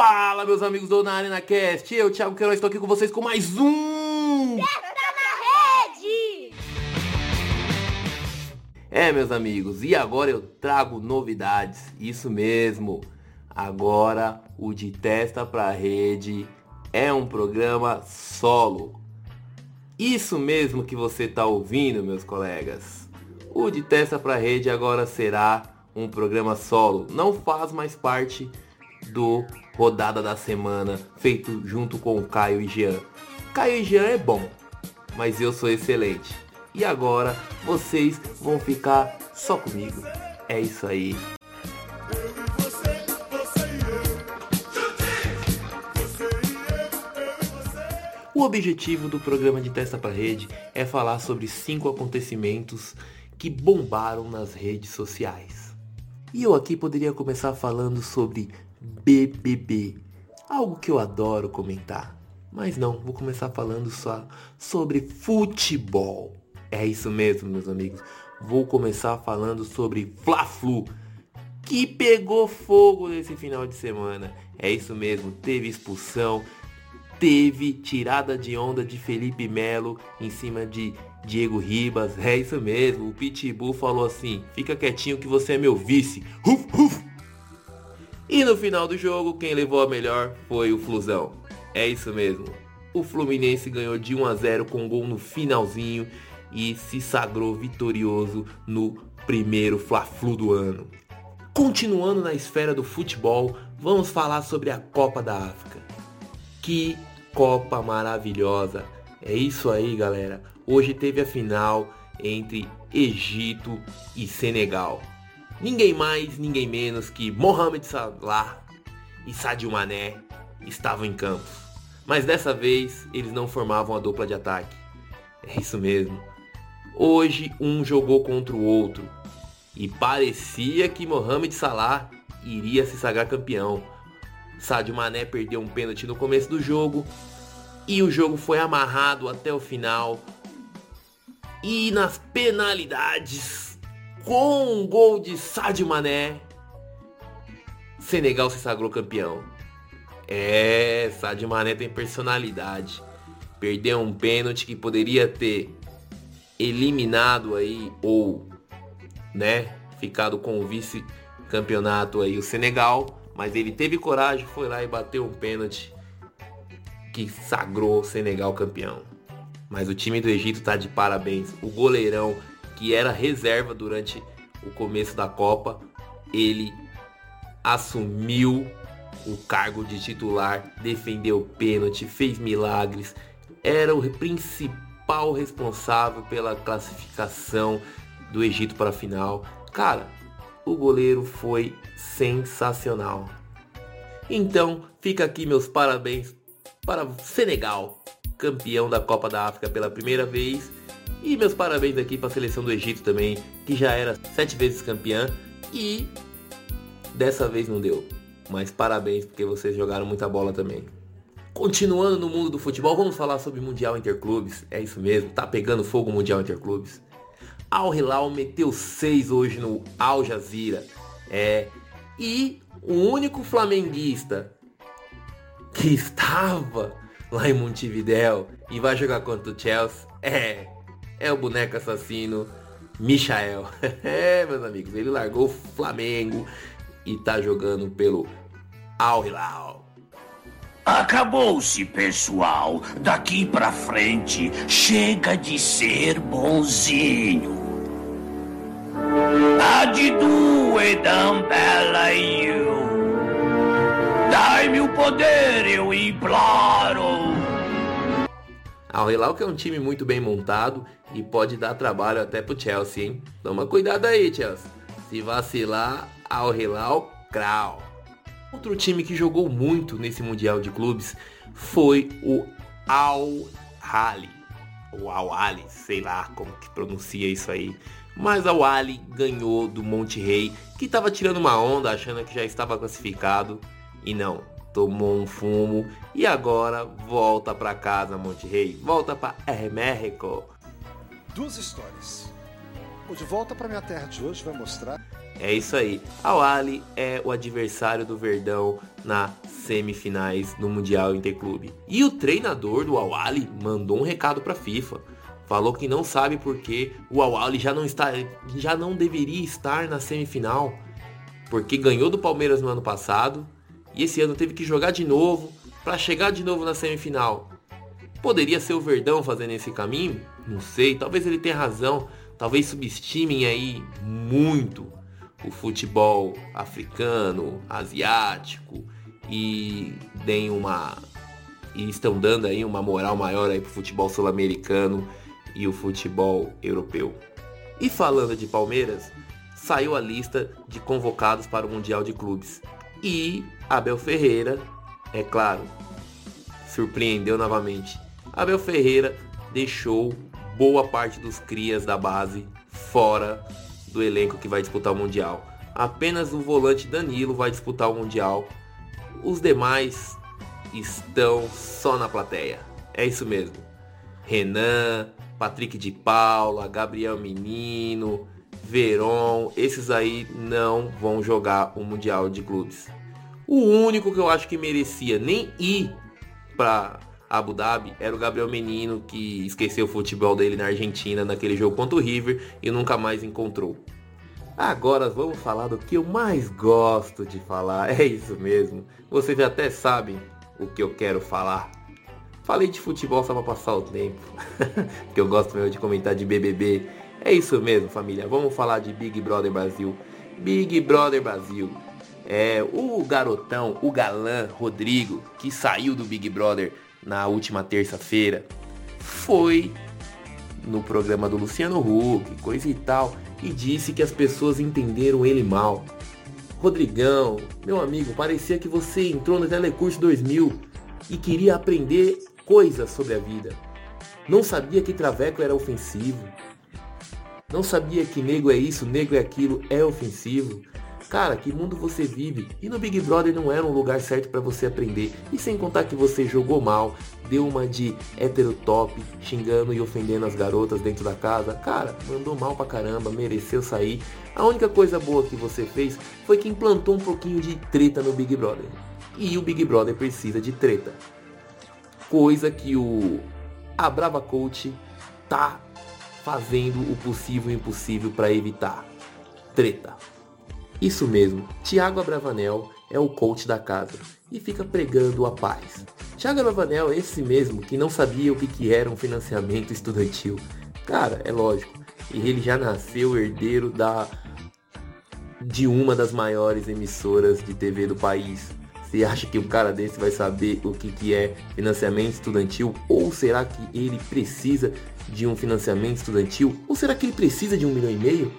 Fala, meus amigos do Na Arena Cast. Eu, Thiago Queiroz, estou aqui com vocês com mais um... Testa na rede! É, meus amigos, e agora eu trago novidades. Isso mesmo. Agora o de Testa pra Rede é um programa solo. Isso mesmo que você está ouvindo, meus colegas. O de Testa pra Rede agora será um programa solo. Não faz mais parte do Rodada da Semana, feito junto com o Caio e Jean. Caio e Jean é bom, mas eu sou excelente. E agora vocês vão ficar só comigo. É isso aí. O objetivo do programa de Testa para Rede é falar sobre cinco acontecimentos que bombaram nas redes sociais. E eu aqui poderia começar falando sobre BBB, algo que eu adoro comentar. Mas não, vou começar falando só sobre futebol. É isso mesmo, meus amigos. Vou começar falando sobre Fla-Flu, que pegou fogo nesse final de semana. É isso mesmo, teve expulsão, teve tirada de onda de Felipe Melo em cima de Diego Ribas. É isso mesmo, o Pitbull falou assim: fica quietinho que você é meu vice. Uf, no final do jogo, quem levou a melhor foi o Flusão. É isso mesmo. O Fluminense ganhou de 1 a 0 com gol no finalzinho e se sagrou vitorioso no primeiro Fla-Flu do ano. Continuando na esfera do futebol, vamos falar sobre a Copa da África. Que Copa maravilhosa! É isso aí, galera. Hoje teve a final entre Egito e Senegal. Ninguém mais, ninguém menos que Mohamed Salah e Sadio Mané estavam em campo. Mas dessa vez eles não formavam a dupla de ataque. É isso mesmo. Hoje um jogou contra o outro e parecia que Mohamed Salah iria se sagrar campeão. Sadio Mané perdeu um pênalti no começo do jogo e o jogo foi amarrado até o final. E nas penalidades, com um gol de Sadio Mané, Senegal se sagrou campeão. É, Sadio Mané tem personalidade. Perdeu um pênalti que poderia ter eliminado aí ou, né, ficado com o vice-campeonato aí o Senegal, mas ele teve coragem, foi lá e bateu um pênalti que sagrou o Senegal campeão. Mas o time do Egito tá de parabéns. O goleirão que era reserva durante o começo da Copa, ele assumiu o cargo de titular, defendeu o pênalti, fez milagres, era o principal responsável pela classificação do Egito para a final. Cara, o goleiro foi sensacional. Então, fica aqui meus parabéns para Senegal, campeão da Copa da África pela primeira vez. E meus parabéns aqui para a seleção do Egito também, que já era sete vezes campeã e dessa vez não deu. Mas parabéns porque vocês jogaram muita bola também. Continuando no mundo do futebol, vamos falar sobre Mundial Interclubes. É isso mesmo, tá pegando fogo o Mundial Interclubes. Al Hilal meteu 6 hoje no Al Jazeera. É. E o único flamenguista que estava lá em Montevideo e vai jogar contra o Chelsea é. É o boneco assassino Michael. é, meus amigos, ele largou o Flamengo e tá jogando pelo Al Hilal. Acabou-se, pessoal. Daqui pra frente, chega de ser bonzinho. I do it, bela you. Dai-me o poder, eu imploro. Al Hilal que é um time muito bem montado e pode dar trabalho até pro Chelsea, hein? Toma cuidado aí, Chelsea. Se vacilar, Al Hilal, crau. Outro time que jogou muito nesse Mundial de Clubes foi o Al Hali. O Al Ali, sei lá como que pronuncia isso aí. Mas Al Ali ganhou do Monte Rei, que estava tirando uma onda, achando que já estava classificado. E não, tomou um fumo e agora volta para casa, Monte Rei. Volta para México. Duas histórias. O De Volta para Minha Terra de hoje vai mostrar É isso aí. Al Ali é o adversário do Verdão na semifinais no Mundial Interclube. E o treinador do Awali mandou um recado para a FIFA. Falou que não sabe porque o Awali já não está, já não deveria estar na semifinal, porque ganhou do Palmeiras no ano passado e esse ano teve que jogar de novo para chegar de novo na semifinal. Poderia ser o Verdão fazendo esse caminho? Não sei, talvez ele tenha razão. Talvez subestimem aí muito o futebol africano, asiático e deem uma e estão dando aí uma moral maior aí pro futebol sul-americano e o futebol europeu. E falando de Palmeiras, saiu a lista de convocados para o Mundial de Clubes. E Abel Ferreira, é claro, surpreendeu novamente. Abel Ferreira deixou boa parte dos crias da base fora do elenco que vai disputar o Mundial. Apenas o volante Danilo vai disputar o Mundial. Os demais estão só na plateia. É isso mesmo. Renan, Patrick de Paula, Gabriel Menino, Veron, esses aí não vão jogar o Mundial de Clubes. O único que eu acho que merecia nem ir para Abu Dhabi era o Gabriel Menino, que esqueceu o futebol dele na Argentina naquele jogo contra o River e nunca mais encontrou. Agora vamos falar do que eu mais gosto de falar. É isso mesmo. Vocês até sabem o que eu quero falar. Falei de futebol só para passar o tempo. que eu gosto mesmo de comentar de BBB. É isso mesmo, família. Vamos falar de Big Brother Brasil. Big Brother Brasil. É o garotão, o galã Rodrigo, que saiu do Big Brother na última terça-feira, foi no programa do Luciano Huck, coisa e tal, e disse que as pessoas entenderam ele mal. Rodrigão, meu amigo, parecia que você entrou no Telecurso 2000 e queria aprender coisas sobre a vida. Não sabia que traveco era ofensivo. Não sabia que nego é isso, nego é aquilo, é ofensivo. Cara, que mundo você vive? E no Big Brother não era um lugar certo para você aprender. E sem contar que você jogou mal, deu uma de hétero top, xingando e ofendendo as garotas dentro da casa. Cara, mandou mal pra caramba, mereceu sair. A única coisa boa que você fez foi que implantou um pouquinho de treta no Big Brother. E o Big Brother precisa de treta. Coisa que o a Brava Coach tá fazendo o possível e impossível para evitar. Treta. Isso mesmo, Tiago Abravanel é o coach da casa e fica pregando a paz. Tiago Abravanel é esse mesmo que não sabia o que, que era um financiamento estudantil. Cara, é lógico, e ele já nasceu herdeiro da de uma das maiores emissoras de TV do país. Você acha que um cara desse vai saber o que, que é financiamento estudantil? Ou será que ele precisa de um financiamento estudantil? Ou será que ele precisa de um milhão e meio?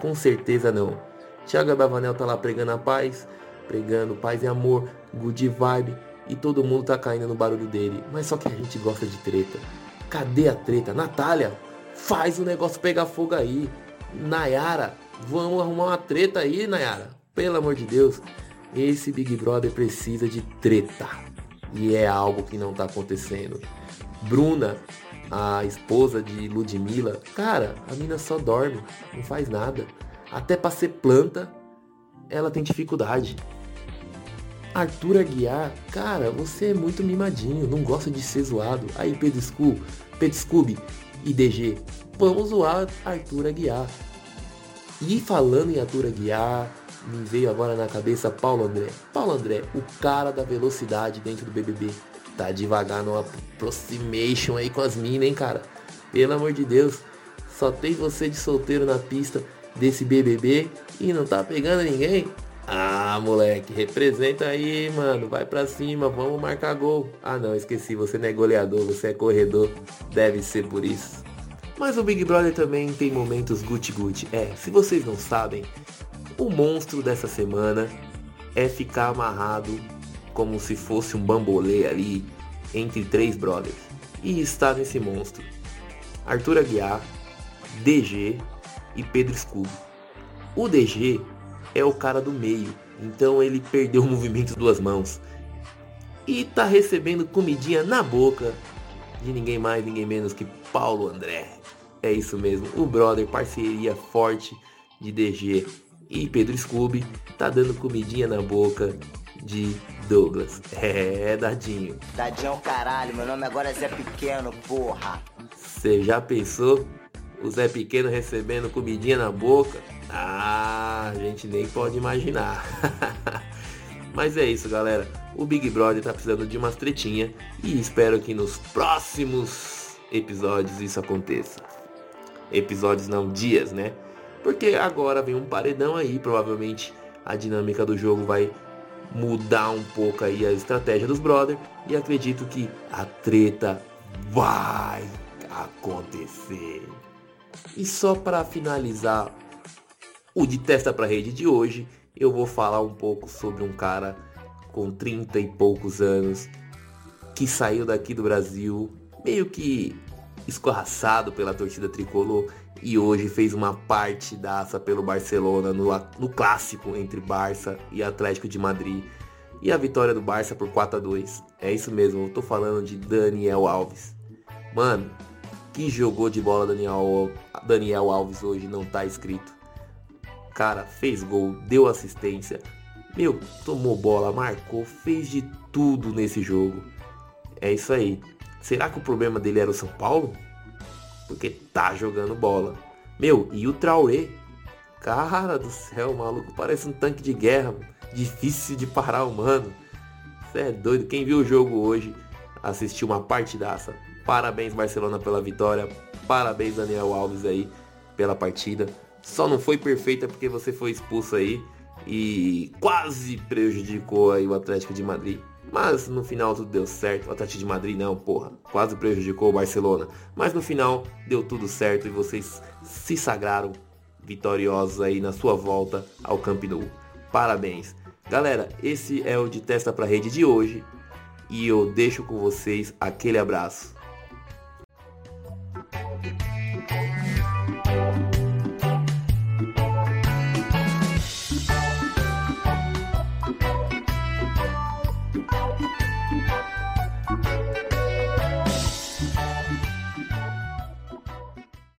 Com certeza não. Tiago Abravanel tá lá pregando a paz, pregando paz e amor, good vibe, e todo mundo tá caindo no barulho dele. Mas só que a gente gosta de treta. Cadê a treta? Natália, faz o negócio pegar fogo aí. Nayara, vamos arrumar uma treta aí, Nayara. Pelo amor de Deus, esse Big Brother precisa de treta. E é algo que não tá acontecendo. Bruna, a esposa de Ludmilla, cara, a mina só dorme, não faz nada. Até para ser planta, ela tem dificuldade. Arthur Aguiar, cara, você é muito mimadinho, não gosta de ser zoado. Aí, Pedro Scooby, Pedro Scooby e DG, vamos zoar Arthur Aguiar. E falando em Arthur Aguiar, me veio agora na cabeça Paulo André. Paulo André, o cara da velocidade dentro do BBB. Tá devagar no approximation aí com as minas, hein, cara? Pelo amor de Deus, só tem você de solteiro na pista desse BBB e não tá pegando ninguém? Ah, moleque, representa aí, mano. Vai pra cima, vamos marcar gol. Ah, não, esqueci, você não é goleador, você é corredor. Deve ser por isso. Mas o Big Brother também tem momentos guti-guti. É, se vocês não sabem, o monstro dessa semana é ficar amarrado como se fosse um bambolê ali entre três brothers. E está nesse monstro. Arthur Aguiar, DG, e Pedro Scooby. O DG é o cara do meio, então ele perdeu o movimento duas mãos. E tá recebendo comidinha na boca de ninguém mais, ninguém menos que Paulo André. É isso mesmo, o brother, parceria forte de DG e Pedro Scooby, tá dando comidinha na boca de Douglas. É, Dadinho. Dadinho é o caralho, meu nome agora é Zé Pequeno, porra. Você já pensou? O Zé Pequeno recebendo comidinha na boca? Ah, a gente nem pode imaginar. Mas é isso, galera. O Big Brother tá precisando de umas tretinhas e espero que nos próximos episódios isso aconteça. Episódios não, dias, né? Porque agora vem um paredão aí, provavelmente a dinâmica do jogo vai mudar um pouco aí a estratégia dos brother e acredito que a treta vai acontecer. E só para finalizar o de testa para rede de hoje, eu vou falar um pouco sobre um cara com 30 e poucos anos que saiu daqui do Brasil meio que escorraçado pela torcida tricolor e hoje fez uma partidaça pelo Barcelona no, no clássico entre Barça e Atlético de Madrid. E a vitória do Barça por 4 a 2 É isso mesmo, eu tô falando de Daniel Alves. Mano, que jogou de bola Daniel, Daniel Alves hoje não tá escrito. Cara, fez gol, deu assistência. Meu, tomou bola, marcou, fez de tudo nesse jogo. É isso aí. Será que o problema dele era o São Paulo? Porque tá jogando bola. Meu, e o Traoré? Cara do céu, maluco parece um tanque de guerra. Difícil de parar o mano. Você é doido. Quem viu o jogo hoje assistiu uma partidaça. Parabéns Barcelona pela vitória. Parabéns Daniel Alves aí pela partida. Só não foi perfeita porque você foi expulso aí e quase prejudicou aí o Atlético de Madrid. Mas no final tudo deu certo. O Atlético de Madrid não, porra. Quase prejudicou o Barcelona. Mas no final deu tudo certo e vocês se sagraram vitoriosos aí na sua volta ao Camp Nou. Parabéns. Galera, esse é o de Testa pra Rede de hoje. E eu deixo com vocês aquele abraço.